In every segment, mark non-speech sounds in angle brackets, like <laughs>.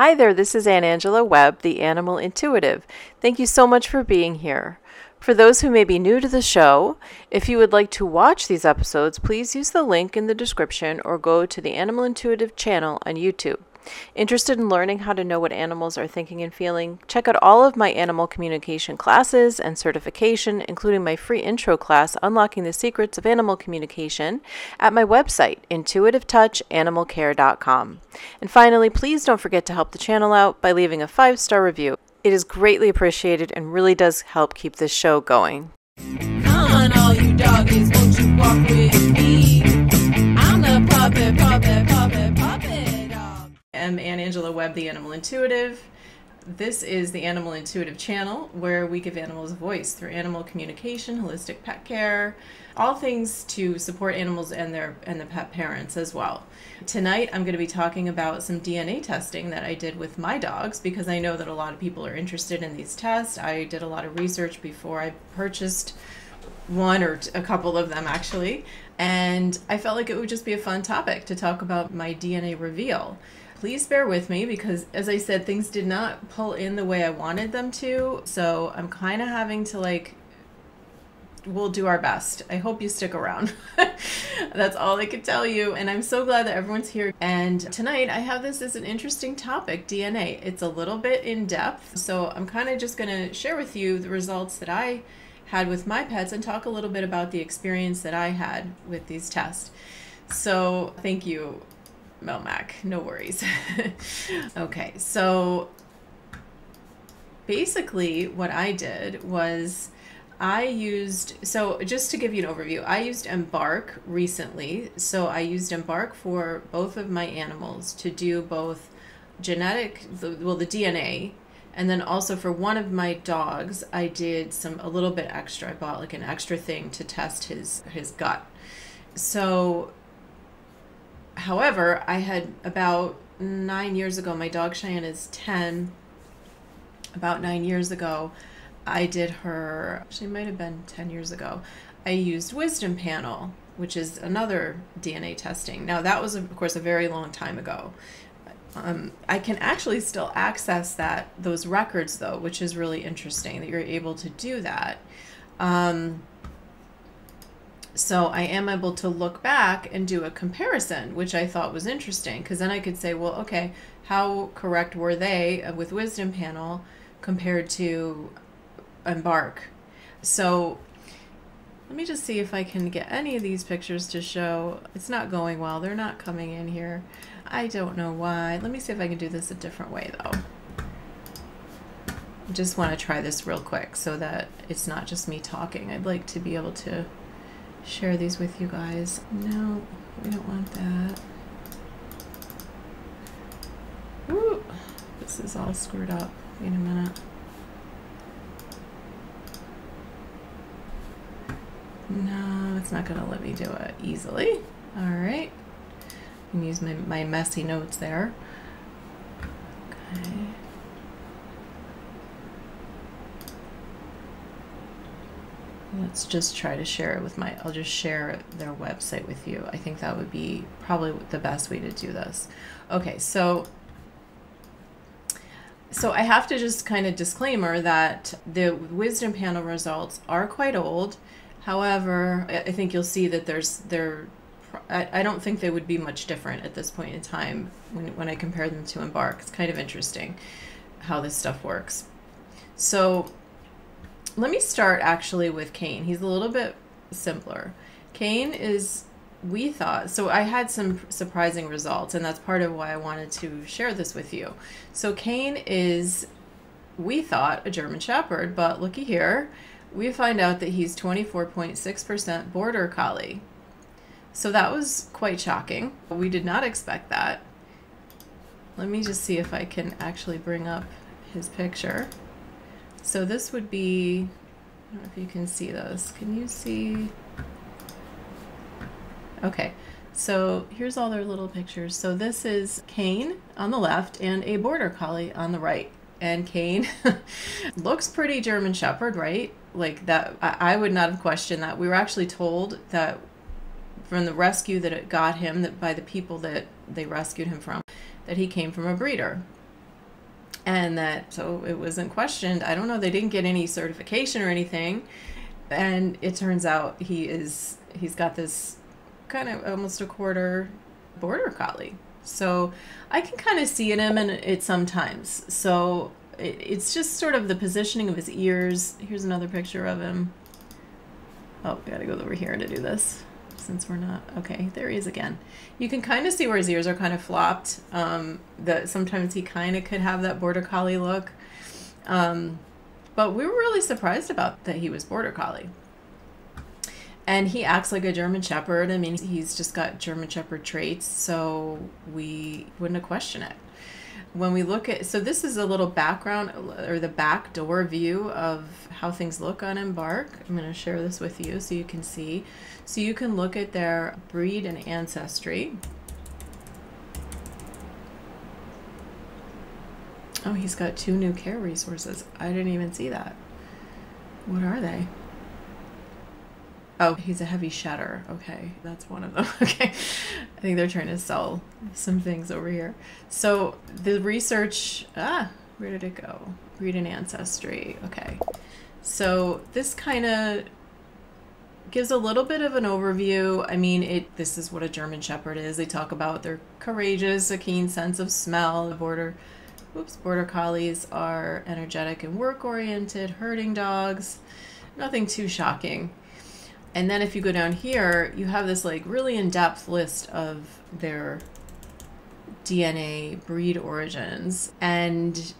Hi there, this is Anne Angelo Webb, the Animal Intuitive. Thank you so much for being here. For those who may be new to the show, if you would like to watch these episodes, please use the link in the description or go to the Animal Intuitive channel on YouTube. Interested in learning how to know what animals are thinking and feeling? Check out all of my animal communication classes and certification, including my free intro class, Unlocking the Secrets of Animal Communication, at my website, intuitivetouchanimalcare.com. And finally, please don't forget to help the channel out by leaving a five star review. It is greatly appreciated and really does help keep this show going. Doggies, puppet, puppet, puppet, I'm Anne Angelo Webb, the Animal Intuitive. This is the Animal Intuitive channel where we give animals a voice through animal communication, holistic pet care, all things to support animals and their and the pet parents as well. Tonight I'm going to be talking about some DNA testing that I did with my dogs because I know that a lot of people are interested in these tests. I did a lot of research before I purchased one or a couple of them actually, and I felt like it would just be a fun topic to talk about my DNA reveal. Please bear with me because, as I said, things did not pull in the way I wanted them to, so I'm kind of having to like. We'll do our best. I hope you stick around. <laughs> That's all I could tell you. And I'm so glad that everyone's here. And tonight I have this as an interesting topic DNA. It's a little bit in depth. So I'm kind of just going to share with you the results that I had with my pets and talk a little bit about the experience that I had with these tests. So, thank you, Melmac. No worries. <laughs> okay, so basically, what I did was I used, so just to give you an overview, I used Embark recently. So, I used Embark for both of my animals to do both genetic, well, the DNA and then also for one of my dogs, I did some a little bit extra. I bought like an extra thing to test his his gut. So however, I had about 9 years ago, my dog Cheyenne is 10. About 9 years ago, I did her she might have been 10 years ago. I used Wisdom Panel, which is another DNA testing. Now that was of course a very long time ago um, I can actually still access that those records though, which is really interesting that you're able to do that. Um, so I am able to look back and do a comparison, which I thought was interesting because then I could say, well, okay, how correct were they with Wisdom Panel compared to Embark? So let me just see if I can get any of these pictures to show. It's not going well. They're not coming in here. I don't know why. Let me see if I can do this a different way though. I just want to try this real quick so that it's not just me talking. I'd like to be able to share these with you guys. No, we don't want that. Ooh, this is all screwed up. Wait a minute. No, it's not to let me do it easily. All right. I can use my, my messy notes there. Okay. Let's just try to share it with my, I'll just share their website with you. I think that would be probably the best way to do this. Okay, so so I have to just kind of disclaimer that the wisdom panel results are quite old. However, I think you'll see that there's there I, don't think they would be much different at this point in time when, when I compare them to Embark. It's kind of interesting how this stuff works. So let me start actually with Kane. He's a little bit simpler. Kane is, we thought, so I had some surprising results, and that's part of why I wanted to share this with you. So Kane is, we thought, a German Shepherd, but looky here, we find out that he's 24.6% Border Collie. So that was quite shocking. We did not expect that. Let me just see if I can actually bring up his picture. So this would be, I don't know if you can see those. Can you see? Okay, so here's all their little pictures. So this is Kane on the left and a Border Collie on the right. And Kane <laughs> looks pretty German Shepherd, right? Like that, I would not have questioned that. We were actually told that from the rescue that it got him that by the people that they rescued him from that he came from a breeder and that so it wasn't questioned. I don't know. They didn't get any certification or anything, and it turns out he is he's got this kind of almost a quarter border collie. So I can kind of see in him and it sometimes. So it, it's just sort of the positioning of his ears. Here's another picture of him. Oh, we gotta go over here to do this since we're not okay. There he is again. You can kind of see where his ears are kind of flopped. Um, that sometimes he kind of could have that border collie look. Um, but we were really surprised about that he was border collie. And he acts like a German Shepherd. I mean, he's just got German Shepherd traits, so we wouldn't question it. When we look at, so this is a little background or the back door view of how things look on Embark. I'm going to share this with you so you can see. So you can look at their breed and ancestry. Oh, he's got two new care resources. I didn't even see that. What are they? Oh, he's a heavy shedder. Okay, that's one of them. <laughs> Okay. I think they're trying to sell some things over here. So the research, ah, where did it go? Breed and ancestry. Okay. So this kind of gives a little bit of an overview. I mean, it this is what a German shepherd is. They talk about they're courageous, a keen sense of smell, border Oops, border collies are energetic and work oriented, herding dogs. Nothing too shocking. And then if you go down here, you have this like really in-depth list of their DNA breed origins. And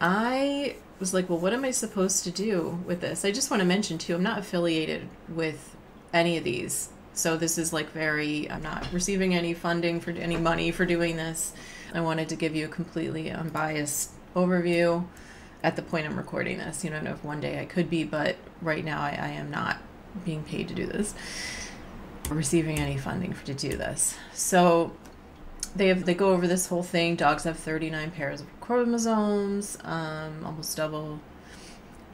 I was like, well, what am I supposed to do with this? I just want to mention too, I'm not affiliated with any of these. So this is like very, I'm not receiving any funding for any money for doing this. I wanted to give you a completely unbiased overview at the point I'm recording this. You know, I know if one day I could be, but right now I, I am not being paid to do this, or receiving any funding for, to do this. So they have they go over this whole thing. Dogs have 39 pairs of chromosomes, um, almost double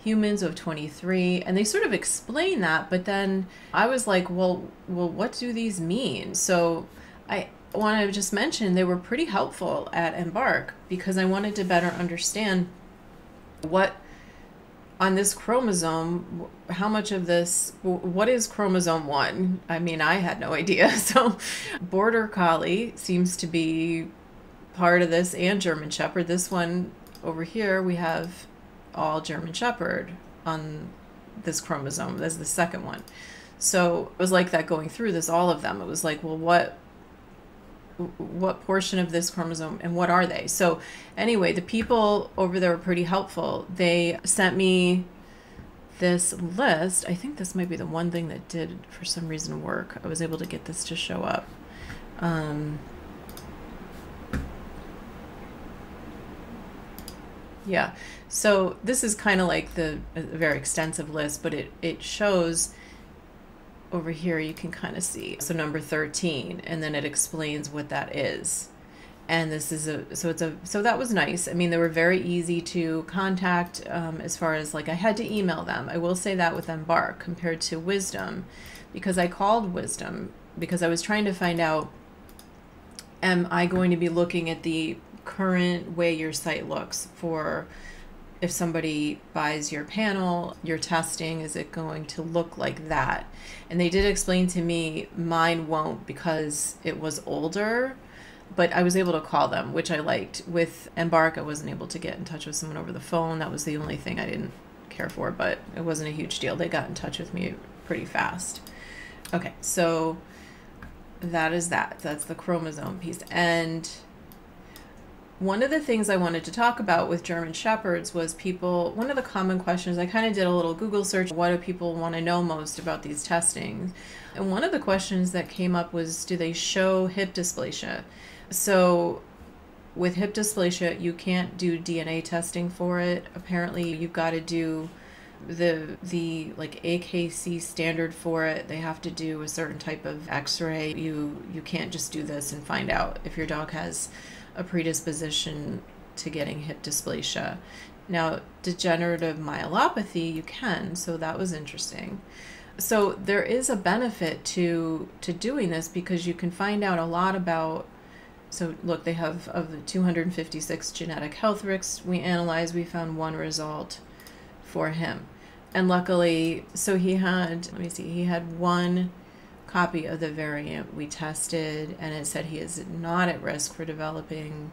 humans who have 23 and they sort of explain that but then i was like well well what do these mean so i want to just mention they were pretty helpful at embark because i wanted to better understand what on this chromosome how much of this what is chromosome 1 i mean i had no idea. <laughs> So border collie seems to be part of this and german shepherd. This one over here we have all german shepherd on this chromosome. That's the second one. So it was like that going through this all of them. It was like well what what portion of this chromosome and what are they? So anyway the people over there were pretty helpful. They sent me this list. I think this might be the one thing that did for some reason work. I was able to get this to show up. Um, yeah. So this is kind of like the a very extensive list but it it shows over here you can kind of see. So number 13 and then it explains what that is. And this is a so it's a so that was nice. I mean they were very easy to contact um, as far as like i had to email them. I will say that with embark compared to wisdom because i called wisdom because i was trying to find out am i going to be looking at the current way your site looks for if somebody buys your panel, your testing, is it going to look like that? And they did explain to me mine won't because it was older, but I was able to call them, which I liked. With Embark, I wasn't able to get in touch with someone over the phone. That was the only thing I didn't care for, but it wasn't a huge deal. They got in touch with me pretty fast. Okay, so that is that. That's the chromosome piece. And one of the things I wanted to talk about with German Shepherds was people, one of the common questions, I kind of did a little Google search. What do people want to know most about these testings? And one of the questions that came up was do they show hip dysplasia? So with hip dysplasia, you can't do DNA testing for it. Apparently, you've got to do the the like AKC standard for it. They have to do a certain type of X-ray. You you can't just do this and find out if your dog has a predisposition to getting hip dysplasia. Now, degenerative myelopathy, you can, so that was interesting. So there is a benefit to to doing this because you can find out a lot about So look, they have of the 256 genetic health risks we analyzed, we found one result for him. And luckily, so he had, let me see, he had one copy of the variant we tested, and it said he is not at risk for developing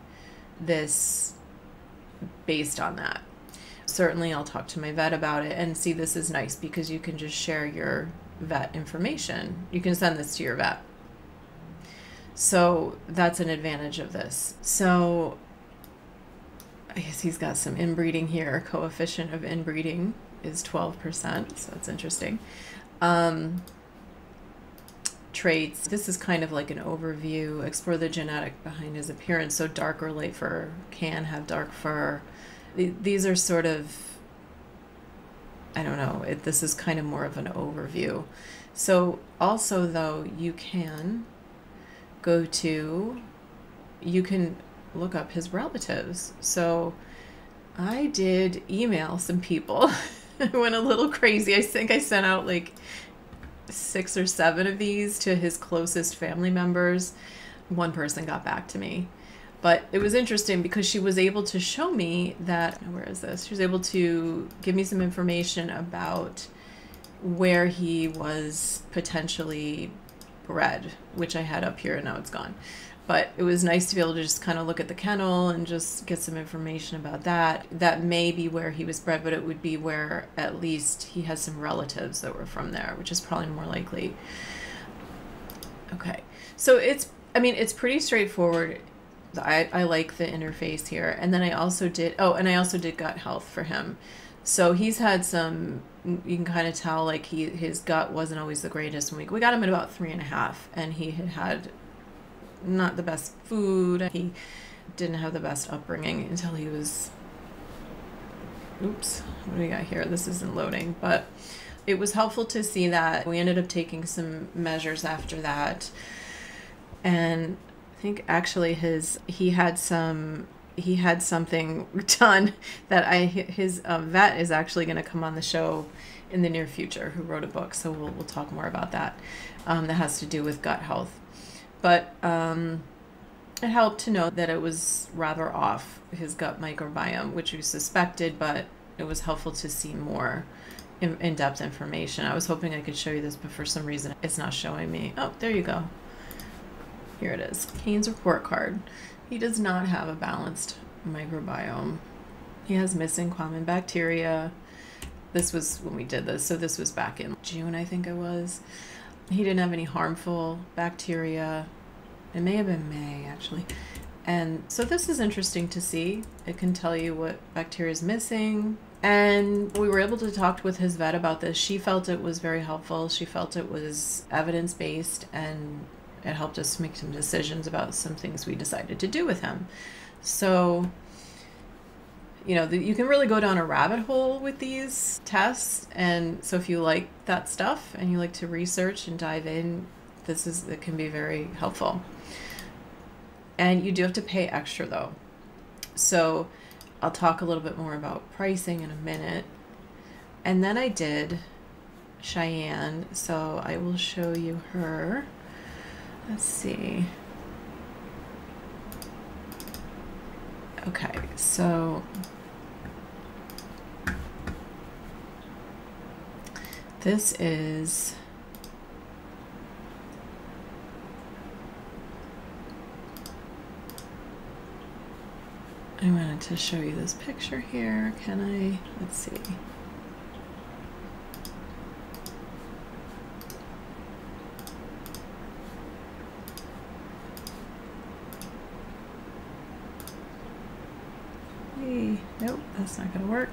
this based on that. Certainly, I'll talk to my vet about it and see this is nice because you can just share your vet information. You can send this to your vet. So that's an advantage of this. So I guess he's got some inbreeding here. Coefficient of inbreeding is 12%, so that's interesting. Um, traits. This is kind of like an overview. Explore the genetic behind his appearance. So dark or light fur can have dark fur. These are sort of, I don't know, it, this is kind of more of an overview. So also though, you can go to, you can look up his relatives. So I did email some people. <laughs> I went a little crazy. I think I sent out like six or seven of these to his closest family members. One person got back to me. But it was interesting because she was able to show me that, where is this? She was able to give me some information about where he was potentially bred, which I had up here and now it's gone. But it was nice to be able to just kind of look at the kennel and just get some information about that. That may be where he was bred, but it would be where at least he has some relatives that were from there, which is probably more likely. Okay. So it's, I mean, it's pretty straightforward. I, I like the interface here. And then I also did, oh, and I also did gut health for him. So he's had some, you can kind of tell like he, his gut wasn't always the greatest. we, we got him at about three and a half and he had had not the best food. He didn't have the best upbringing until he was. Oops, what do we got here? This isn't loading, but it was helpful to see that. We ended up taking some measures after that. And I think actually his he had some he had something <laughs> done that I his um, vet is actually going to come on the show in the near future who wrote a book so we'll, we'll talk more about that um, that has to do with gut health but um, it helped to know that it was rather off his gut microbiome, which we suspected, but it was helpful to see more in, depth information. I was hoping I could show you this, but for some reason it's not showing me. Oh, there you go. Here it is Kane's report card. He does not have a balanced microbiome. He has missing common bacteria. This was when we did this, so this was back in June, I think it was. He didn't have any harmful bacteria. It may have been May, actually. And so this is interesting to see. It can tell you what bacteria is missing. And we were able to talk with his vet about this. She felt it was very helpful. She felt it was evidence based and it helped us make some decisions about some things we decided to do with him. So you know, the, you can really go down a rabbit hole with these tests. And so if you like that stuff and you like to research and dive in, this is it can be very helpful. And you do have to pay extra though. So I'll talk a little bit more about pricing in a minute. And then I did Cheyenne, so I will show you her. Let's see. Okay, so this is I wanted to show you this picture here. Can I? Let's see. Hey, Nope, that's not gonna work.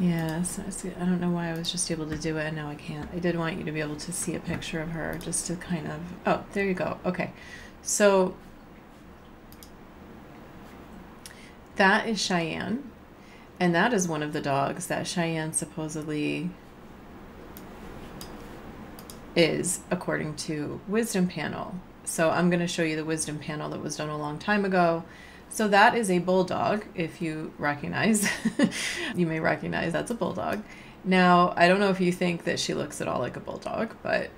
Yes, I don't know why I was just able to do it and now I can't. I did want you to be able to see a picture of her just to kind of. Oh, there you go. Okay. So that is Cheyenne. And that is one of the dogs that Cheyenne supposedly is, according to Wisdom Panel. So I'm going to show you the Wisdom Panel that was done a long time ago. So that is a bulldog, if you recognize. <laughs> you may recognize that's a bulldog. Now, I don't know if you think that she looks at all like a bulldog, but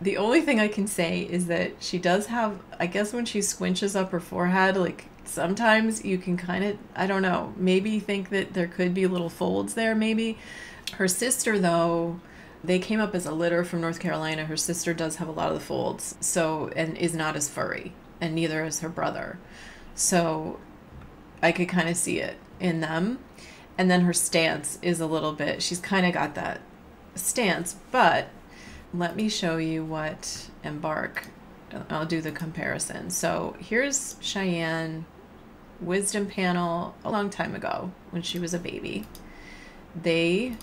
The only thing I can say is that she does have, I guess, when she squinches up her forehead, like sometimes you can kind of, I don't know, maybe think that there could be little folds there, maybe. Her sister, though, they came up as a litter from North Carolina. Her sister does have a lot of the folds, so, and is not as furry, and neither is her brother. So I could kind of see it in them. And then her stance is a little bit, she's kind of got that stance, but let me show you what Embark, I'll do the comparison. So here's Cheyenne wisdom panel a long time ago when she was a baby. They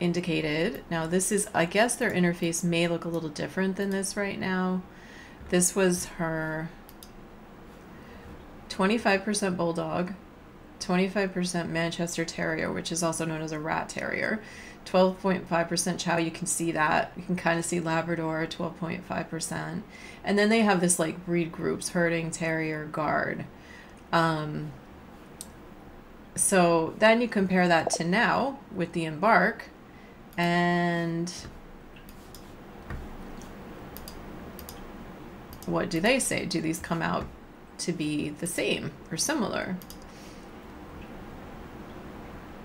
indicated, now this is, I guess their interface may look a little different than this right now. This was her 25% Bulldog, 25% Manchester Terrier, which is also known as a Rat Terrier, 12.5% Chow. You can see that. You can kind of see Labrador, 12.5%. And then they have this like breed groups herding, terrier, guard. Um, so then you compare that to now with the Embark, and what do they say? Do these come out to be the same or similar?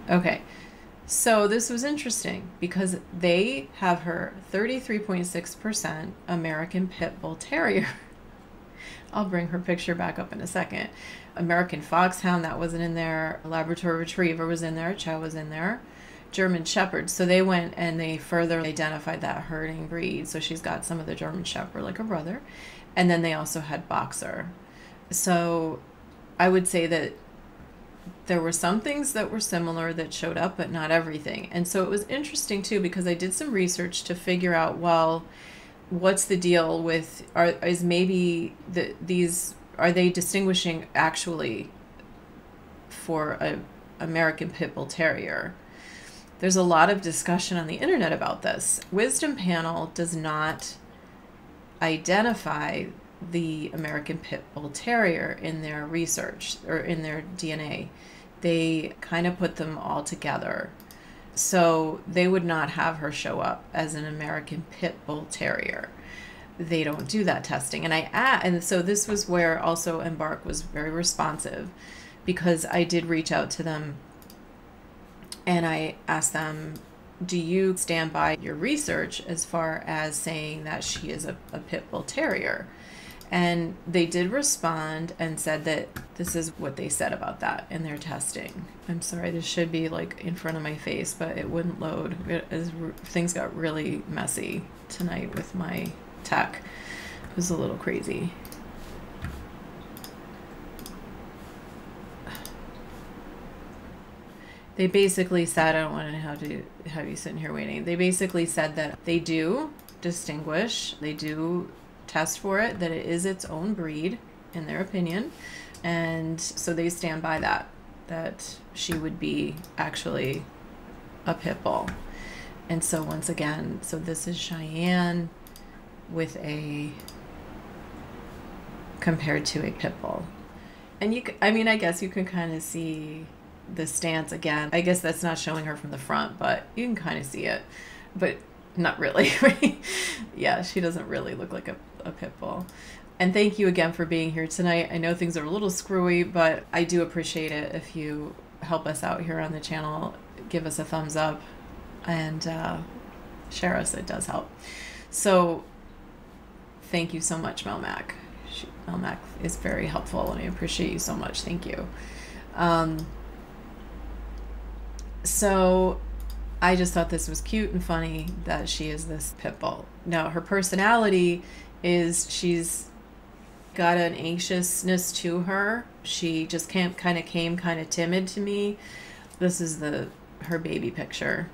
Okay, so this was interesting because they have her 33.6% American Pit Bull Terrier. <laughs> I'll bring her picture back up in a second. American Foxhound, that wasn't in there. Labrador Retriever was in there. Chow was in there. German Shepherd. So they went and they further identified that herding breed. So she's got some of the German Shepherd, like her brother. And then they also had Boxer. So I would say that there were some things that were similar that showed up, but not everything. And so it was interesting too because I did some research to figure out well, what's the deal with are is maybe the these are they distinguishing actually for a American Pit Bull Terrier? There's a lot of discussion on the internet about this. Wisdom Panel does not identify the American Pit Bull Terrier in their research or in their DNA. They kind of put them all together. So they would not have her show up as an American Pit Bull Terrier. They don't do that testing. And I and so this was where also Embark was very responsive because I did reach out to them and I asked them, do you stand by your research as far as saying that she is a, a pit bull terrier? And they did respond and said that this is what they said about that in their testing. I'm sorry, this should be like in front of my face, but it wouldn't load. It, as things got really messy tonight with my tech. It was a little crazy. They basically said, I don't want to have to have you sitting here waiting. They basically said that they do distinguish, they do test for it, that it is its own breed, in their opinion. And so they stand by that, that she would be actually a pit bull. And so once again, so this is Cheyenne with a compared to a pit bull. And you, I mean, I guess you can kind of see the stance again. I guess that's not showing her from the front, but you can kind of see it. But not really, <laughs> yeah, she doesn't really look like a, a pit bull. And thank you again for being here tonight. I know things are a little screwy, but I do appreciate it if you help us out here on the channel. Give us a thumbs up and uh, share us. It does help. So thank you so much, Melmac. She, Melmac is very helpful, and I appreciate you so much. Thank you. Um, so I just thought this was cute and funny that she is this pit bull. Now, her personality is she's got an anxiousness to her. She just can't kind of came kind of timid to me. This is the her baby picture.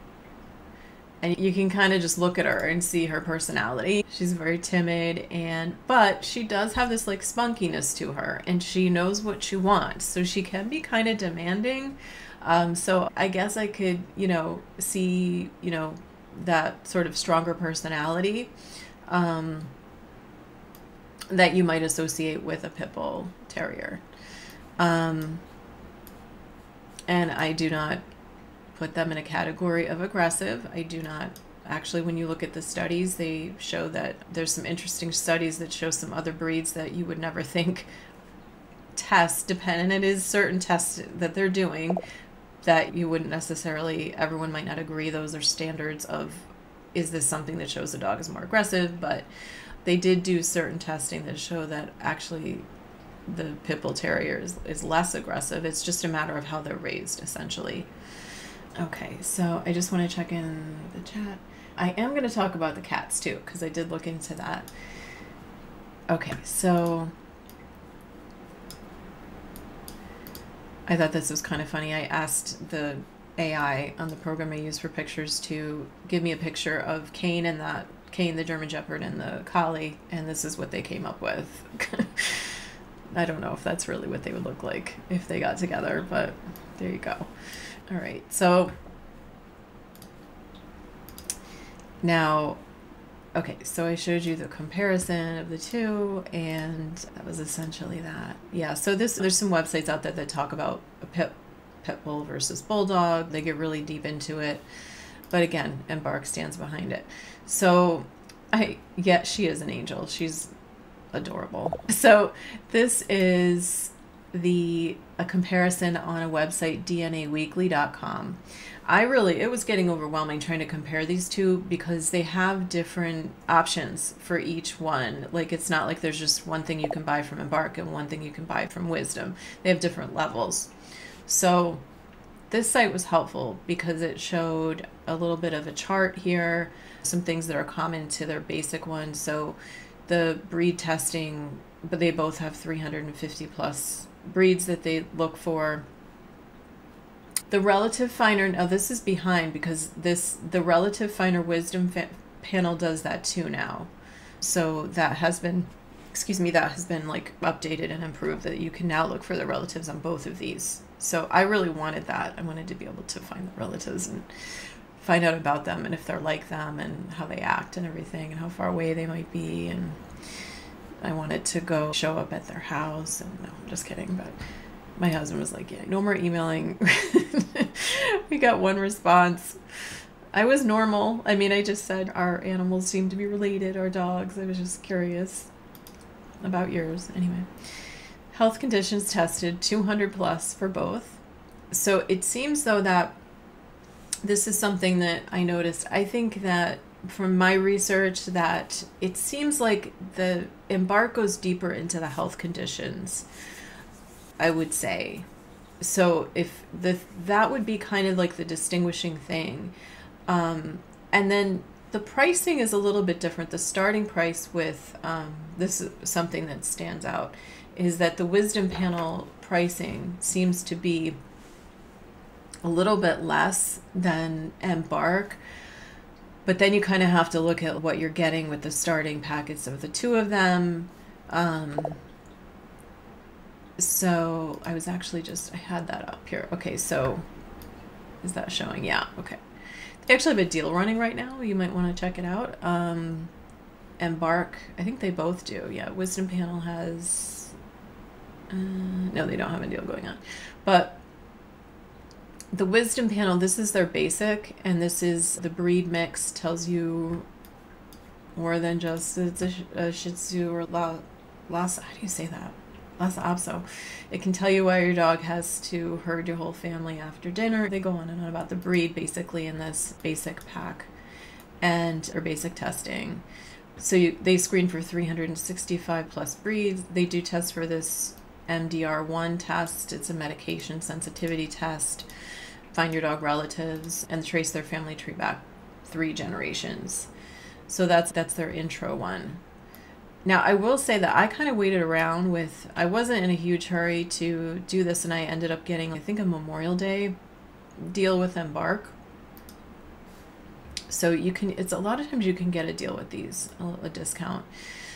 And you can kind of just look at her and see her personality. She's very timid and but she does have this like spunkiness to her and she knows what she wants. So she can be kind of demanding um, so I guess I could, you know, see, you know, that sort of stronger personality um, that you might associate with a pit bull terrier. Um, and I do not put them in a category of aggressive. I do not actually when you look at the studies they show that there's some interesting studies that show some other breeds that you would never <laughs> think test dependent it is certain tests that they're doing that you wouldn't necessarily everyone might not agree those are standards of is this something that shows the dog is more aggressive but they did do certain testing that show that actually the pit bull terrier is, is less aggressive. It's just a matter of how they're raised essentially. Okay so i just want to check in the chat. I am going to talk about the cats too because i did look into that. Okay so I thought this was kind of funny. I asked the AI on the program I use for pictures to give me a picture of Kane and that Kane, the German Shepherd, and the Collie, and this is what they came up with. <laughs> I don't know if that's really what they would look like if they got together, but there you go. All right, so now Okay, so I showed you the comparison of the two, and that was essentially that. Yeah, so this there's some websites out there that talk about a pit pit bull versus bulldog. They get really deep into it, but again, Embark stands behind it. So, I yeah, she is an angel. She's adorable. So this is the a comparison on a website dnaweekly.com. I really, it was getting overwhelming trying to compare these two because they have different options for each one. Like, it's not like there's just one thing you can buy from Embark and one thing you can buy from Wisdom. They have different levels. So, this site was helpful because it showed a little bit of a chart here, some things that are common to their basic one. So, the breed testing, but they both have 350 plus breeds that they look for the relative finer, now this is behind because this the relative finer wisdom fa- panel does that too now. So that has been, excuse me, that has been like updated and improved that you can now look for the relatives on both of these. So I really wanted that. I wanted to be able to find the relatives and find out about them and if they're like them and how they act and everything and how far away they might be and I wanted to go show up at their house and no, I'm just kidding, but my husband was like, "Yeah, no more emailing." <laughs> we got one response. I was normal. I mean, I just said our animals seem to be related, our dogs. I was just curious about yours. Anyway, health conditions tested 200 plus for both. So it seems though that this is something that I noticed. I think that from my research that it seems like the embark goes deeper into the health conditions I would say. So if the that would be kind of like the distinguishing thing. Um, and then the pricing is a little bit different. The starting price with um, this is something that stands out is that the wisdom panel pricing seems to be a little bit less than embark but then you kind of have to look at what you're getting with the starting packets of the two of them um, so I was actually just, I had that up here. Okay, so is that showing? Yeah, okay. They actually have a deal running right now. You might want to check it out. Um, Embark, I think they both do. Yeah, Wisdom Panel has, uh, no, they don't have a deal going on. But the Wisdom Panel, this is their basic, and this is the breed mix, tells you more than just it's a, a Shih Tzu or La, Lhasa, how do you say that? Lhasa Apso. It can tell you why your dog has to herd your whole family after dinner. They go on and on about the breed basically in this basic pack and or basic testing. So you, they screen for 365 plus breeds. They do test for this MDR1 test. It's a medication sensitivity test. Find your dog relatives and trace their family tree back three generations. So that's that's their intro one. Now, I will say that I kind of waited around with, I wasn't in a huge hurry to do this, and I ended up getting, I think, a Memorial Day deal with Embark. So you can, it's a lot of times you can get a deal with these, a, a discount.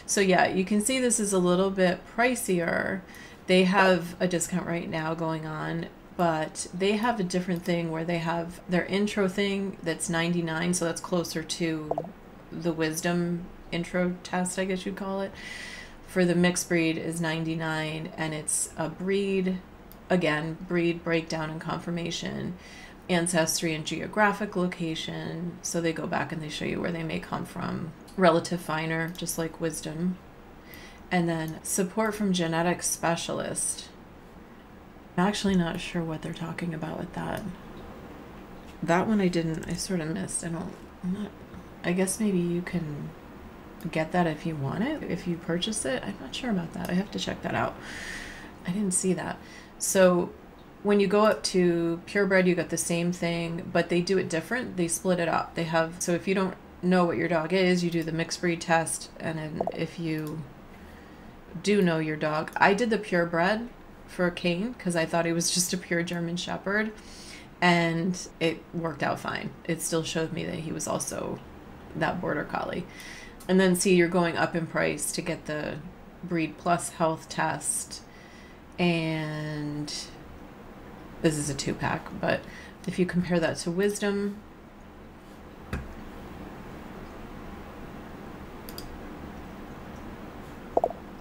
So yeah, you can see this is a little bit pricier. They have a discount right now going on, but they have a different thing where they have their intro thing that's 99, so that's closer to the wisdom intro test, I guess you'd call it, for the mixed breed is 99, and it's a breed, again, breed breakdown and confirmation ancestry and geographic location. So they go back and they show you where they may come from. Relative finer, just like wisdom. And then support from genetic specialist. I'm actually not sure what they're talking about with that. That one I didn't, I sort of missed. I don't, not, I guess maybe you can get that if you want it, if you purchase it. I'm not sure about that. I have to check that out. I didn't see that. So when you go up to purebred, you get the same thing, but they do it different. They split it up. They have, so if you don't know what your dog is, you do the mixed breed test. And then if you do know your dog, I did the purebred for a Kane because I thought he was just a pure German Shepherd. And it worked out fine. It still showed me that he was also that border collie. And then see, you're going up in price to get the breed plus health test. And this is a two pack, but if you compare that to wisdom,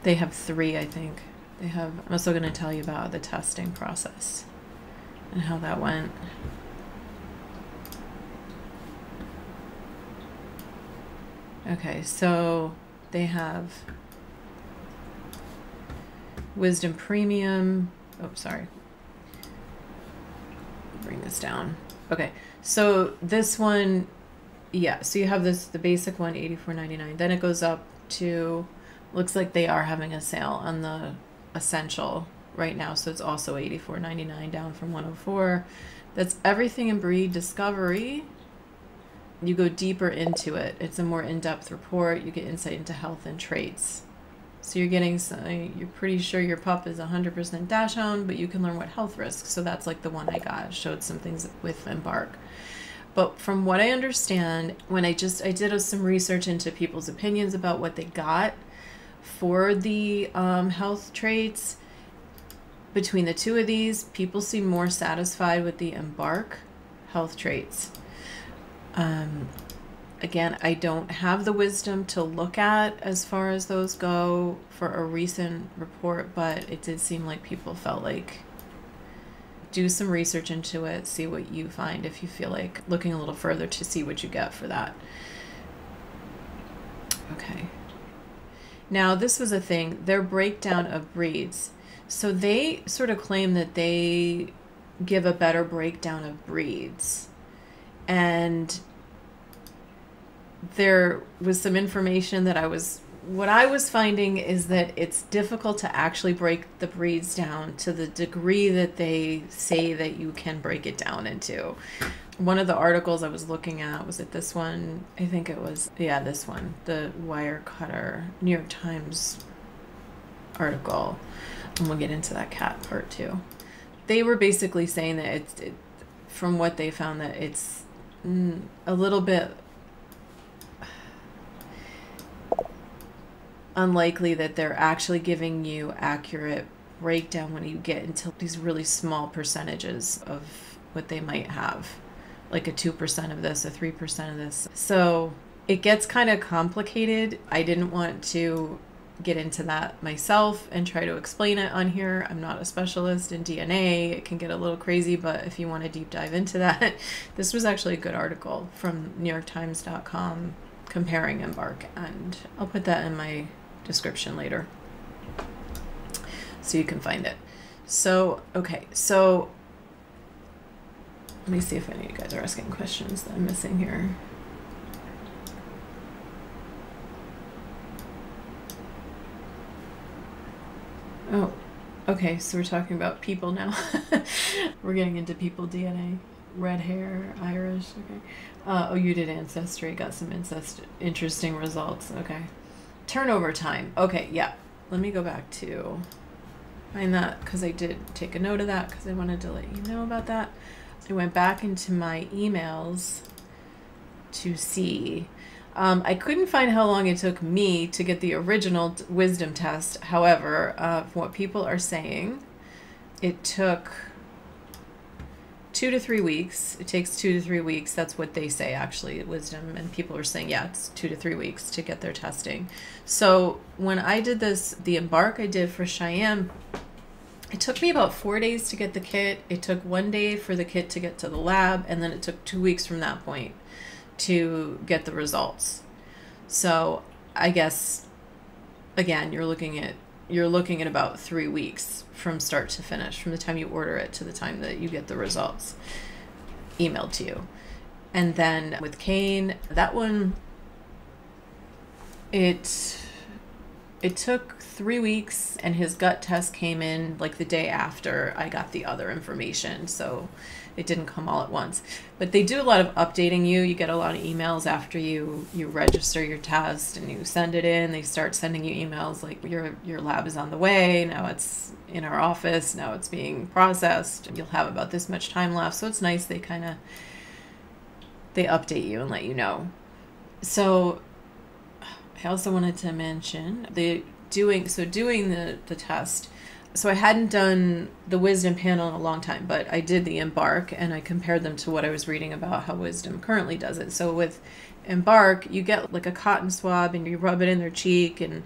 they have three, I think. They have, I'm also going to tell you about the testing process and how that went. Okay, so they have Wisdom Premium. Oh, sorry. Bring this down. Okay, so this one, yeah. So you have this the basic one, 84.99. Then it goes up to, looks like they are having a sale on the essential right now. So it's also eighty four ninety nine, down from one hundred four. That's everything in breed discovery you go deeper into it. It's a more in-depth report. You get insight into health and traits. So you're getting, some, uh, you're pretty sure your pup is 100% dachshund, but you can learn what health risks. So that's like the one I got. Showed some things with Embark. But from what I understand, when I just I did some research into people's opinions about what they got for the um, health traits, between the two of these, people seem more satisfied with the Embark health traits. Um, again, I don't have the wisdom to look at as far as those go for a recent report, but it did seem like people felt like do some research into it, see what you find if you feel like looking a little further to see what you get for that. Okay. Now, this was a thing, their breakdown of breeds. So they sort of claim that they give a better breakdown of breeds and there was some information that I was what I was finding is that it's difficult to actually break the breeds down to the degree that they say that you can break it down into. One of the articles I was looking at was it this one? I think it was yeah, this one, the Wirecutter New York Times article. And we'll get into that cat part too. They were basically saying that it's it, from what they found that it's mm, a little bit unlikely that they're actually giving you accurate breakdown when you get into these really small percentages of what they might have like a 2% of this a 3% of this. So it gets kind of complicated. I didn't want to get into that myself and try to explain it on here. I'm not a specialist in dna it can get a little crazy but if you want to deep dive into that <laughs> this was actually a good article from newyorktimes.com comparing embark and i'll put that in my description later so you can find it. So, okay, so let me see if any of you guys are asking questions that I'm missing here. Oh, okay, so we're talking about people now. <laughs> we're getting into people DNA. Red hair, Irish, okay. Uh, oh, you did Ancestry, got some incest interesting results, okay. Turnover time. Okay, yeah. Let me go back to find that because I did take a note of that because I wanted to let you know about that. I went back into my emails to see. Um, I couldn't find how long it took me to get the original wisdom test. However, uh, from what people are saying, it took two to three weeks. It takes two to three weeks. That's what they say, actually, wisdom. And people are saying, yeah, it's two to three weeks to get their testing. So when I did this, the embark I did for Cheyenne, It took me about four days to get the kit. It took one day for the kit to get to the lab, and then it took two weeks from that point to get the results. So I guess again, you're looking at you're looking at about three weeks from start to finish, from the time you order it to the time that you get the results emailed to you. And then with Kane, that one it it took three weeks and his gut test came in like the day after i got the other information so it didn't come all at once. But they do a lot of updating you. You get a lot of emails after you you register your test and you send it in. They start sending you emails like your your lab is on the way. Now it's in our office. Now it's being processed. You'll have about this much time left. So it's nice they kind of they update you and let you know. So I also wanted to mention the doing so doing the the test. So I hadn't done the wisdom panel in a long time, but I did the embark and I compared them to what I was reading about how wisdom currently does it. So with embark, you get like a cotton swab and you rub it in their cheek and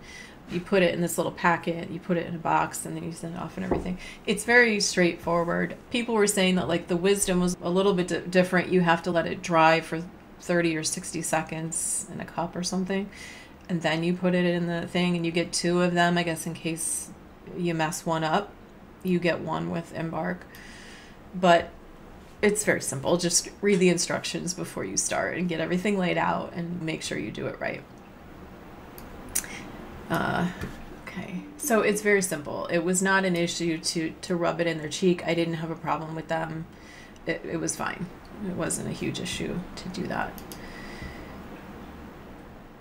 you put it in this little packet, you put it in a box, and then you send it off and everything. It's very straightforward. People were saying that like the wisdom was a little bit d- different. You have to let it dry for 30 or 60 seconds in a cup or something and then you put it in the thing and you get two of them i guess in case you mess one up you get one with embark. But it's very simple. Just read the instructions before you start and get everything laid out and make sure you do it right. Uh, okay. So it's very simple. It was not an issue to to rub it in their cheek. I didn't have a problem with them. It, it was fine. It wasn't a huge issue to do that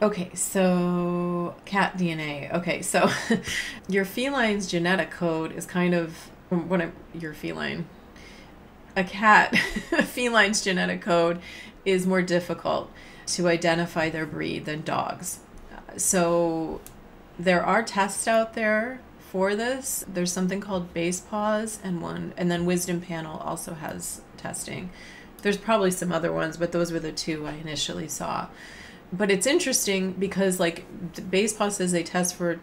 Okay, so cat DNA. Okay, so <laughs> your feline's genetic code is kind of what I, your feline. A cat <laughs> a feline's genetic code is more difficult to identify their breed than dogs. So there are tests out there for this. There's something called base Basepaws and one and then Wisdom Panel also has testing. There's probably some other ones, but those were the two I initially saw but it's interesting because like Basepaw says they test for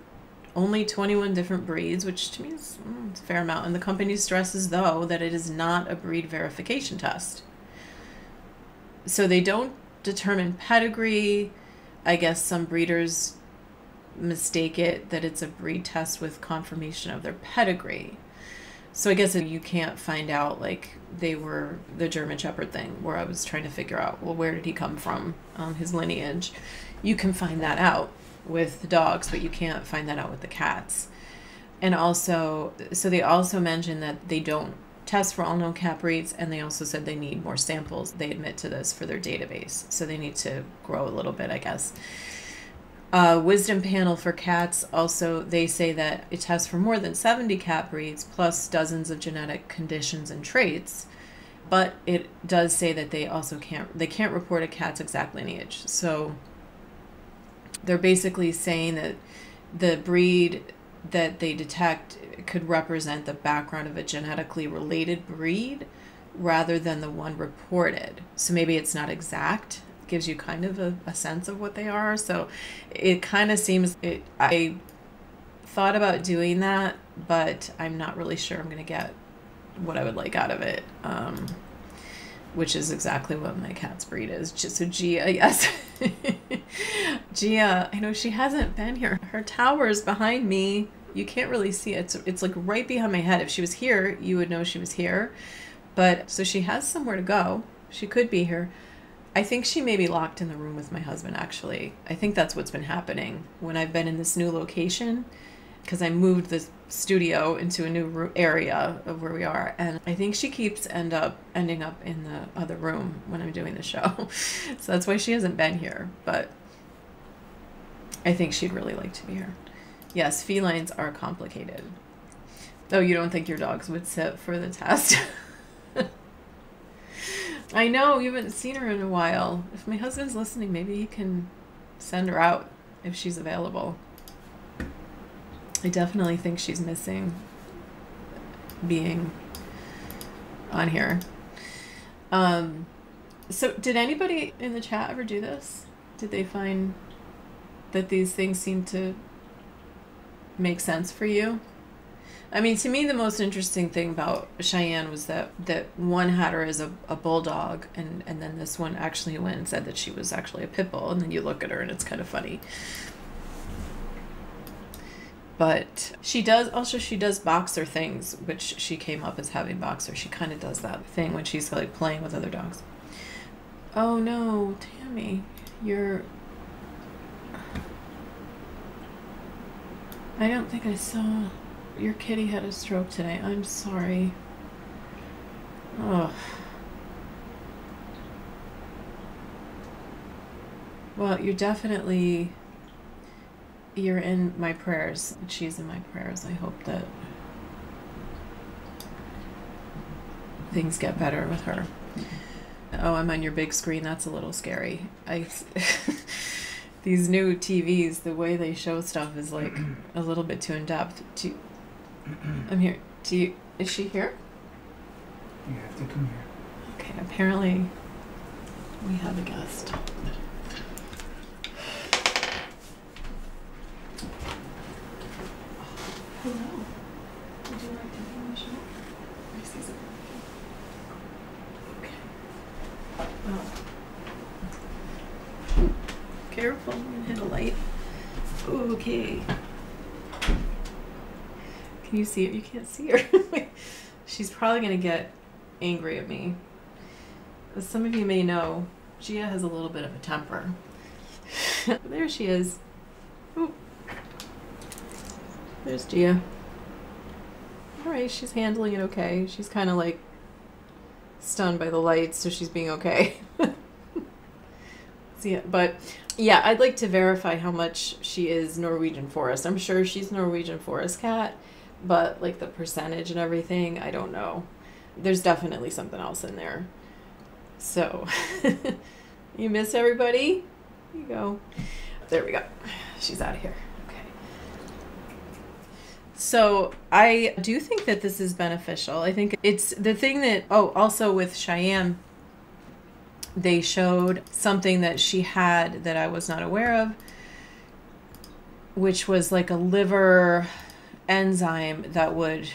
only 21 different breeds, which to me is mm, a fair amount. And the company stresses, though, that it is not a breed verification test. So they don't determine pedigree. I guess some breeders mistake it that it's a breed test with confirmation of their pedigree. So I guess you can't find out like they were the German Shepherd thing, where I was trying to figure out well where did he come from, um, his lineage. You can find that out with the dogs, but you can't find that out with the cats. And also, so they also mentioned that they don't test for all known cat breeds, and they also said they need more samples. They admit to this for their database, so they need to grow a little bit, I guess. Uh, wisdom panel for cats also they say that it tests for more than 70 cat breeds plus dozens of genetic conditions and traits but it does say that they also can't they can't report a cat's exact lineage. So they're basically saying that the breed that they detect could represent the background of a genetically related breed rather than the one reported. So maybe it's not exact. Gives you kind of a, a sense of what they are. So it kind of seems it, I thought about doing that, but I'm not really sure I'm going to get what I would like out of it. Um, which is exactly what my cat's breed is. So Gia, <laughs> yes. Gia, I know she hasn't been here. Her tower is behind me. You can't really see it. It's, it's like right behind my head. If she was here, you would know she was here. But so she has somewhere to go. She could be here. I think she may be locked in the room with my husband, actually. I think that's what's been happening when I've been in this new location because I moved the studio into a new area of where we are, and I think she keeps end up ending up in the other room when I'm doing the show, <laughs> so that's why she hasn't been here. But I think she'd really like to be here. Yes, felines are complicated. Oh, you don't think your dogs would sit for the test? <laughs> I know you haven't seen her in a while. If my husband's listening, maybe he can send her out if she's available. I definitely think she's missing being on here. Um, so, did anybody in the chat ever do this? Did they find that these things seem to make sense for you? I mean, to me, the most interesting thing about Cheyenne was that that one had her as a, a bulldog, and and then this one actually went and said that she was actually a pit bull, and then you look at her and it's kind of funny. But she does also she does boxer things, which she came up as having boxer. She kind of does that thing when she's like playing with other dogs. Oh no, Tammy, you're. I don't think I saw. Your kitty had a stroke today. I'm sorry. Oh. Well, you're definitely you're in my prayers. She's in my prayers. I hope that things get better with her. Oh, I'm on your big screen. That's a little scary. I <laughs> these new TVs, the way they show stuff is like a little bit too in depth. Do I'm here. Do you? Is she here? You have to come here. Okay. Apparently, we have a guest. Hello. Would you like to be the show? I see something. Okay. Well. Careful, I'm gonna hit a light. Okay. Can you see it? You can't see her. <laughs> She's probably gonna get angry at me. As some of you may know, Gia has a little bit of a temper. <laughs> there she is. Ooh. There's Gia. Alright, she's handling it okay. She's kind of like stunned by the lights, so she's being okay. <laughs> See, but yeah, I'd like to verify how much she is Norwegian forest. I'm sure she's Norwegian forest cat, but like the percentage and everything, I don't know. There's definitely something else in there. So, <laughs> you miss everybody? Here you go. There we go. She's out of here. So, I do think that this is beneficial. I think it's the thing that, oh, also with Cheyenne, they showed something that she had that I was not aware of, which was like a liver enzyme that would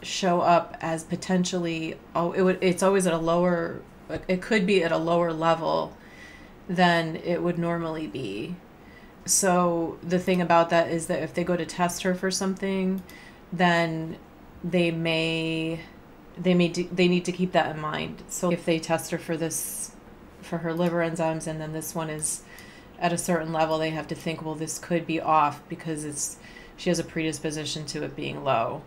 show up as potentially oh it would it's always at a lower it could be at a lower level than it would normally be so the thing about that is that if they go to test her for something then they may they may they need to keep that in mind so if they test her for this for her liver enzymes and then this one is at a certain level they have to think well this could be off because it's she has a predisposition to it being low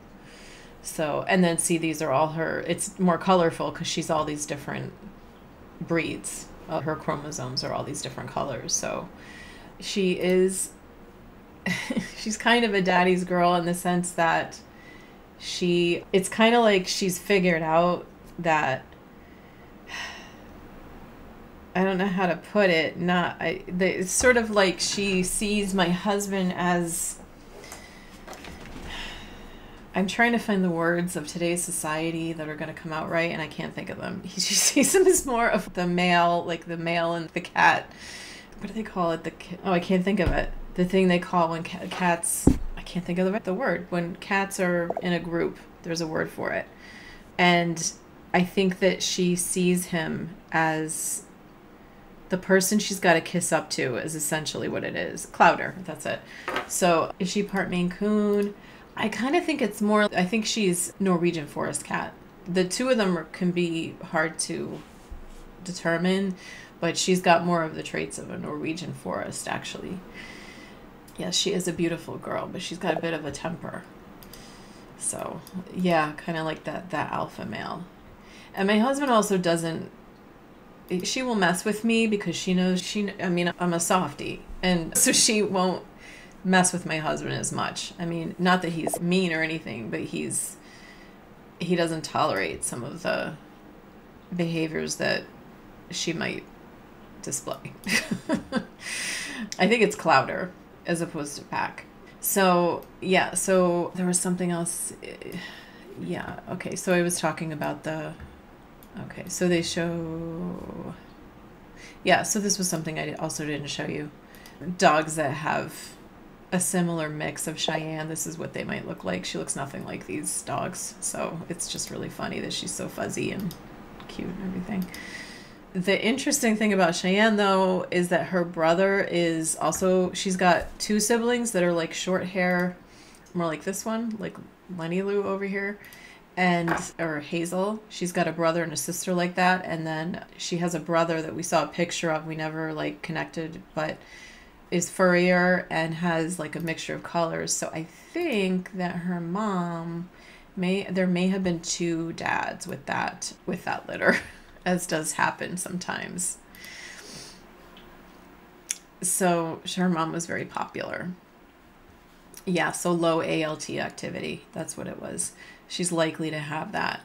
so, and then see, these are all her, it's more colorful because she's all these different breeds. Uh, her chromosomes are all these different colors. So, she is, <laughs> she's kind of a daddy's girl in the sense that she, it's kind of like she's figured out that, <sighs> I don't know how to put it, not, I, the, it's sort of like she sees my husband as, <sighs> I'm trying to find the words of today's society that are going to come out right, and I can't think of them. He <laughs> she sees him as more of the male, like the male and the cat. What do they call it? The oh, I can't think of it. The thing they call when ca- cats. I can't think of the the word when cats are in a group. There's a word for it, and I think that she sees him as the person she's got to kiss up to is essentially what it is. Clowder, that's it. So is she part Maine Coon? I kind of think it's more. I think she's Norwegian forest cat. The two of them can be hard to determine, but she's got more of the traits of a Norwegian forest, actually. Yes, she is a beautiful girl, but she's got a bit of a temper. So, yeah, kind of like that that alpha male. And my husband also doesn't she will mess with me because she knows she I mean, I'm a softie. And <laughs> so she won't mess with my husband as much. I mean, not that he's mean or anything, but he's he doesn't tolerate some of the behaviors that she might display. <laughs> I think it's Clowder as opposed to Pack. So, yeah, so there was something else. Eh, yeah, okay, so I was talking about the. Okay, so they show. Yeah, so this was something I also didn't show you. Dogs that have a similar mix of Cheyenne. This is what they might look like. She looks nothing like these dogs, so it's just really funny that she's so fuzzy and cute and everything. The interesting thing about Cheyenne, though, is that her brother is also, she's got two siblings that are like short hair, more like this one, like Lenny Lou over here, and, or Hazel. She's got a brother and a sister like that. And then she has a brother that we saw a picture of. We never like connected, but is furrier and has like a mixture of colors. So I think that her mom may there may have been two dads with that with that litter <laughs> as does happen sometimes. So her mom was very popular. Yeah, so low ALT activity. That's what it was. She's likely to have that.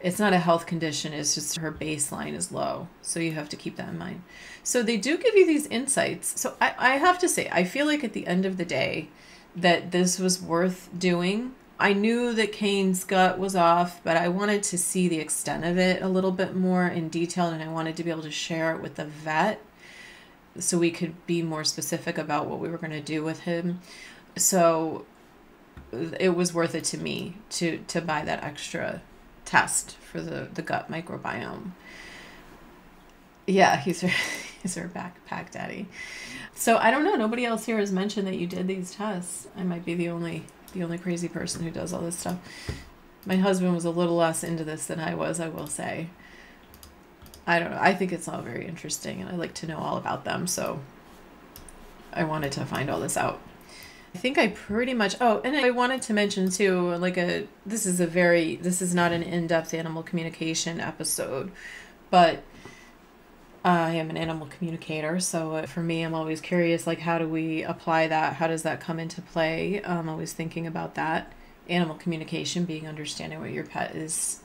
It's not a health condition, it's just her baseline is low. So you have to keep that in mind. So they do give you these insights. So I, I have to say, I feel like at the end of the day, that this was worth doing. I knew that Kane's gut was off, but I wanted to see the extent of it a little bit more in detail, and I wanted to be able to share it with the vet so we could be more specific about what we were going to do with him. So it was worth it to me to to buy that extra test for the the gut microbiome. Yeah, he's her, <laughs> he's her backpack daddy. So I don't know. Nobody else here has mentioned that you did these tests. I might be the only the only crazy person who does all this stuff. My husband was a little less into this than I was, I will say. I don't know. I think it's all very interesting and I like to know all about them, so I wanted to find all this out. I think I pretty much oh, and I wanted to mention too like a this is a very this is not an in-depth animal communication episode, but I am an animal communicator, so uh, for me, I'm always curious like, how do we apply that? How does that come into play? I'm always thinking about that. Animal communication being understanding what your pet is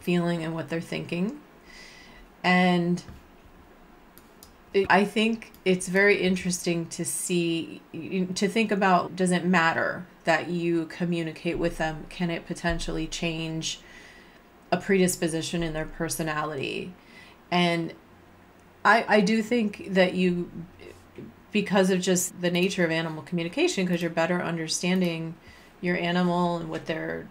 feeling and what they're thinking. And I think it's very interesting to see, to think about does it matter that you communicate with them? Can it potentially change a predisposition in their personality? And I, I do think that you, because of just the nature of animal communication, because you're better understanding your animal and what they're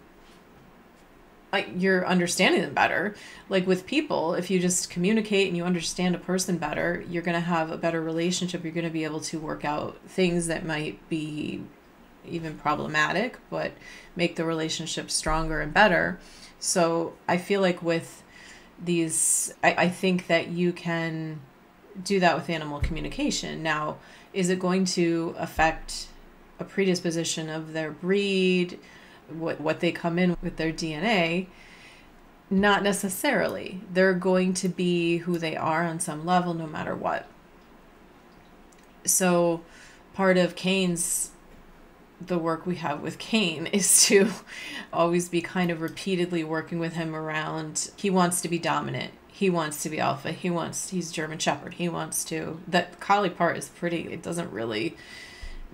like you're understanding them better. Like with people if you just communicate and you understand a person better you're going to have a better relationship. You're going to be able to work out things that might be even problematic but make the relationship stronger and better. So i feel like with these I, I think that you can do that with animal communication. Now is it going to affect a predisposition of their breed what what they come in with their dna not necessarily. They're going to be who they are on some level no matter what. So part of kane's the work we have with Kane is to <laughs> always be kind of repeatedly working with him around he wants to be dominant. He wants to be alpha. He wants he's German shepherd. He wants to that collie part is pretty it doesn't really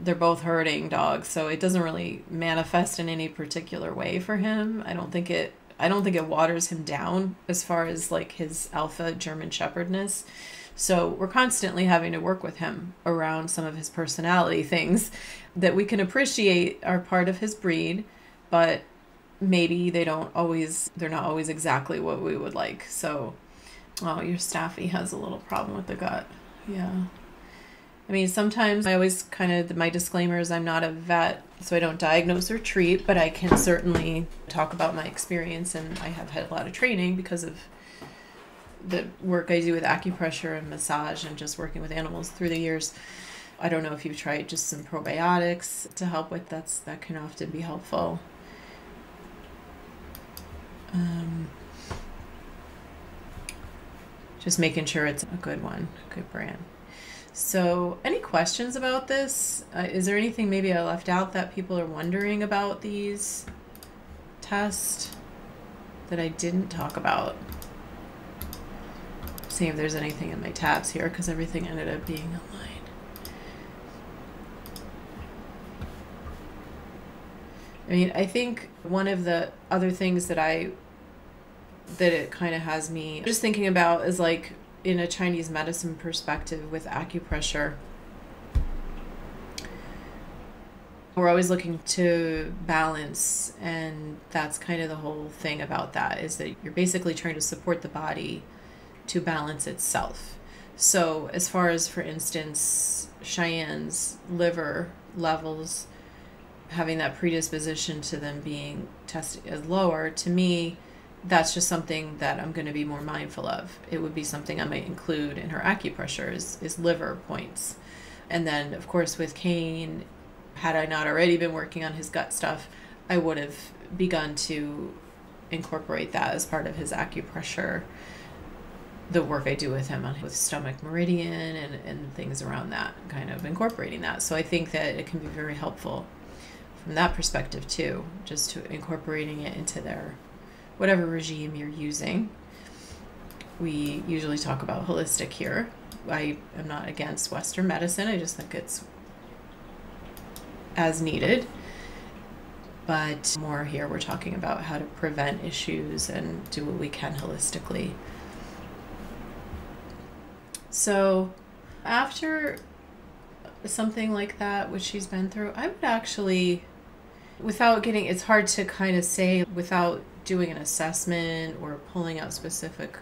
they're both herding dogs, so it doesn't really manifest in any particular way for him. I don't think it I don't think it waters him down as far as like his alpha German shepherdness. So we're constantly having to work with him around some of his personality things that we can appreciate are part of his breed, but maybe they don't always they're not always exactly what we would like. So oh, your staffy has a little problem with the gut. Yeah. I mean, sometimes I always kind of my disclaimer is I'm not a vet, so I don't diagnose or treat, but I can certainly talk about my experience and I have had a lot of training because of the work I do with acupressure and massage and just working with animals through the years. I don't know if you've tried just some probiotics to help with that's that can often be helpful. Um, just making sure it's a good one, a good brand. So, any questions about this? Uh, is there anything maybe I left out that people are wondering about these tests that I didn't talk about? See if there's anything in my tabs here because everything ended up being online. I mean, I think one of the other things that I that it kind of has me just thinking about is like in a Chinese medicine perspective with acupressure. we're always looking to balance and that's kind of the whole thing about that is that you're basically trying to support the body to balance itself so as far as for instance cheyenne's liver levels having that predisposition to them being tested as uh, lower to me that's just something that i'm going to be more mindful of it would be something i might include in her acupressure is, is liver points and then of course with Kane had I not already been working on his gut stuff, I would have begun to incorporate that as part of his acupressure. The work I do with him on his stomach meridian and, and things around that, kind of incorporating that. So I think that it can be very helpful from that perspective too, just to incorporating it into their whatever regime you're using. We usually talk about holistic here. I am not against Western medicine. I just think it's as needed. But more here, we're talking about how to prevent issues and do what we can holistically. So, after something like that, which she's been through, I would actually, without getting, it's hard to kind of say without doing an assessment or pulling out specific.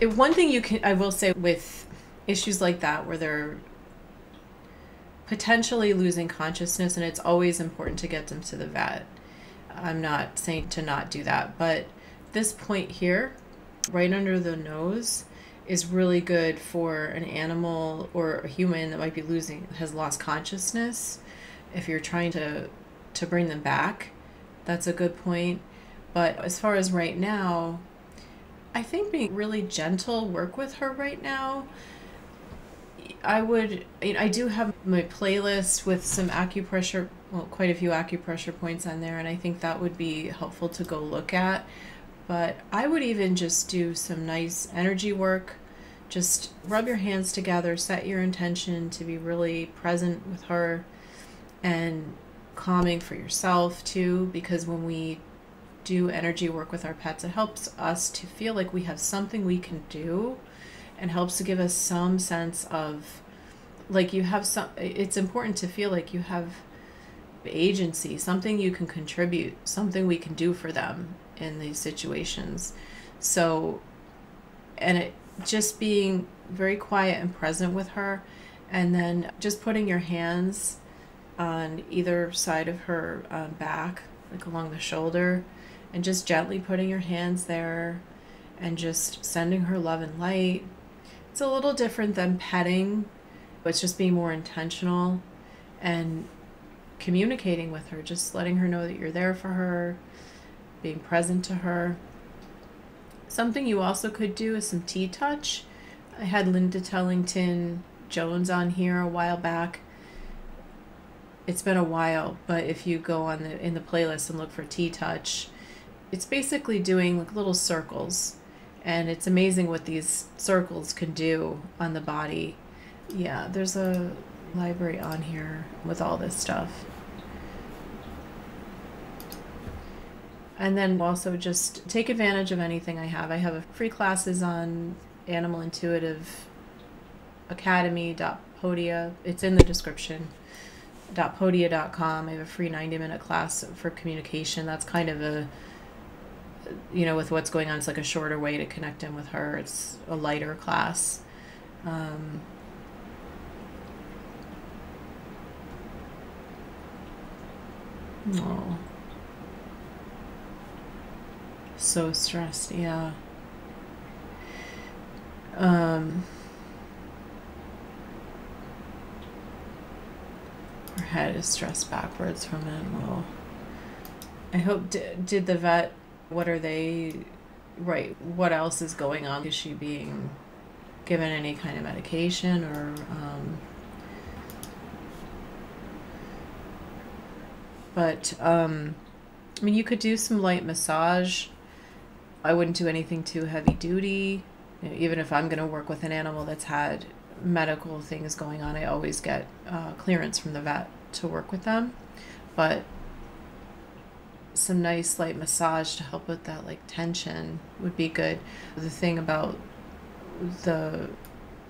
If one thing you can, I will say with issues like that where they're potentially losing consciousness, and it's always important to get them to the vet. I'm not saying to not do that, but this point here, right under the nose, is really good for an animal or a human that might be losing has lost consciousness. If you're trying to to bring them back, that's a good point. But as far as right now, I think being really gentle work with her right now I would, you know, I do have my playlist with some acupressure, well, quite a few acupressure points on there, and I think that would be helpful to go look at. But I would even just do some nice energy work. Just rub your hands together, set your intention to be really present with her and calming for yourself too, because when we do energy work with our pets, it helps us to feel like we have something we can do and helps to give us some sense of like you have some it's important to feel like you have agency something you can contribute something we can do for them in these situations. So and it just being very quiet and present with her and then just putting your hands on either side of her um, back like along the shoulder and just gently putting your hands there and just sending her love and light. It's a little different than petting, but it's just being more intentional and communicating with her, just letting her know that you're there for her, being present to her. Something you also could do is some TTouch. I had Linda Tellington Jones on here a while back. It's been a while, but if you go on the in the playlist and look for TTouch, it's basically doing like little circles and it's amazing what these circles can do on the body. Yeah, there's a library on here with all this stuff. And then also just take advantage of anything I have. I have free classes on Animal Intuitive Academy.podia. It's in the description. .podia.com. I have a free 90 minute class for communication. That's kind of a you know, with what's going on, it's like a shorter way to connect in with her. It's a lighter class. Um, oh. So stressed, yeah. Um, her head is stressed backwards from it. Well, I hope, did, the vet what are they right what else is going on is she being given any kind of medication or um, but um, i mean you could do some light massage i wouldn't do anything too heavy duty you know, even if i'm going to work with an animal that's had medical things going on i always get uh, clearance from the vet to work with them but some nice light massage to help with that like tension would be good. The thing about the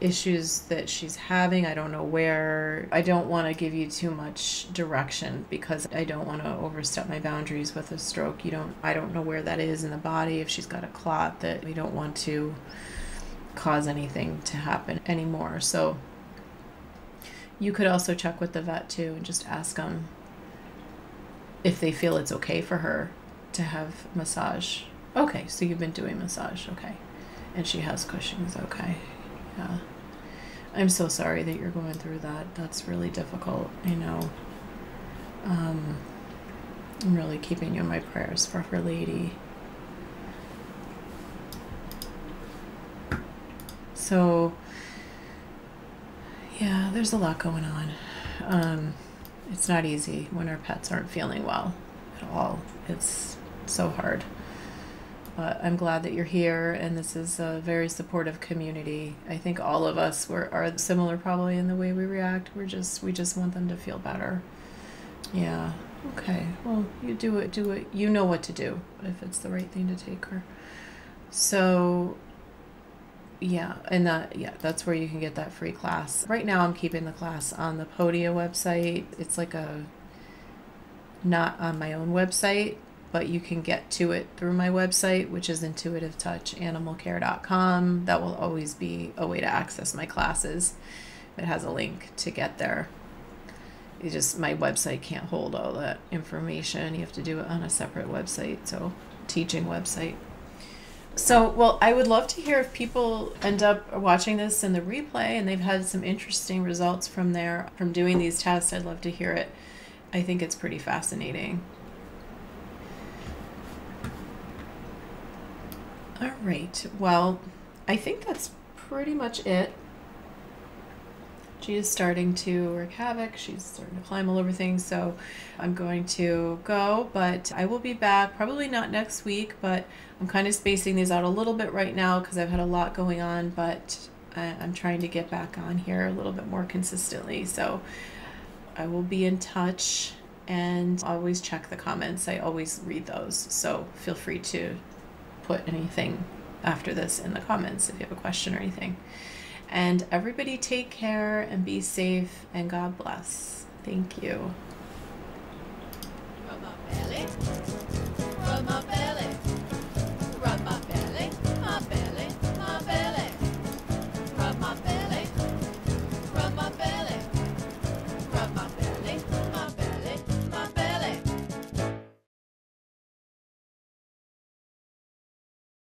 issues that she's having. I don't know where. I don't want to give you too much direction because I don't want to overstep my boundaries with a stroke. You don't I don't know where that is in the body if she's got a clot that we don't want to cause anything to happen anymore. So you could also check with the vet too and just ask them if they feel it's okay for her to have massage. Okay, so you've been doing massage, okay. And she has Cushing's, okay. Yeah. I'm so sorry that you're going through that. That's really difficult, you know. Um, I'm really keeping you in my prayers for her lady. So, yeah, there's a lot going on. Um, it's not easy when our pets aren't feeling well at all. It's so hard. But I'm glad that you're here, and this is a very supportive community. I think all of us were are similar probably in the way we react. We're just we just want them to feel better. Yeah. Okay. Well, you do it. Do it. You know what to do if it's the right thing to take her. So yeah, and that yeah, that's where you can get that free class. Right now I'm keeping the class on the Podia website. It's like a not on my own website, but you can get to it through my website, which is intuitivetouchanimalcare.com. That will always be a way to access my classes. It has a link to get there. It just my website can't hold all that information. You have to do it on a separate website, so teaching website. So, well, I would love to hear if people end up watching this in the replay and they've had some interesting results from there from doing these tests. I'd love to hear it. I think it's pretty fascinating. All right. Well, I think that's pretty much it. She is starting to wreak havoc. She's starting to climb all over things. So I'm going to go, but I will be back probably not next week, but I'm kind of spacing these out a little bit right now because I've had a lot going on, but I'm trying to get back on here a little bit more consistently. So I will be in touch and always check the comments. I always read those. So feel free to put anything after this in the comments if you have a question or anything. And everybody take care and be safe and God bless. Thank you. Rub my belly. Rub my belly. Rub my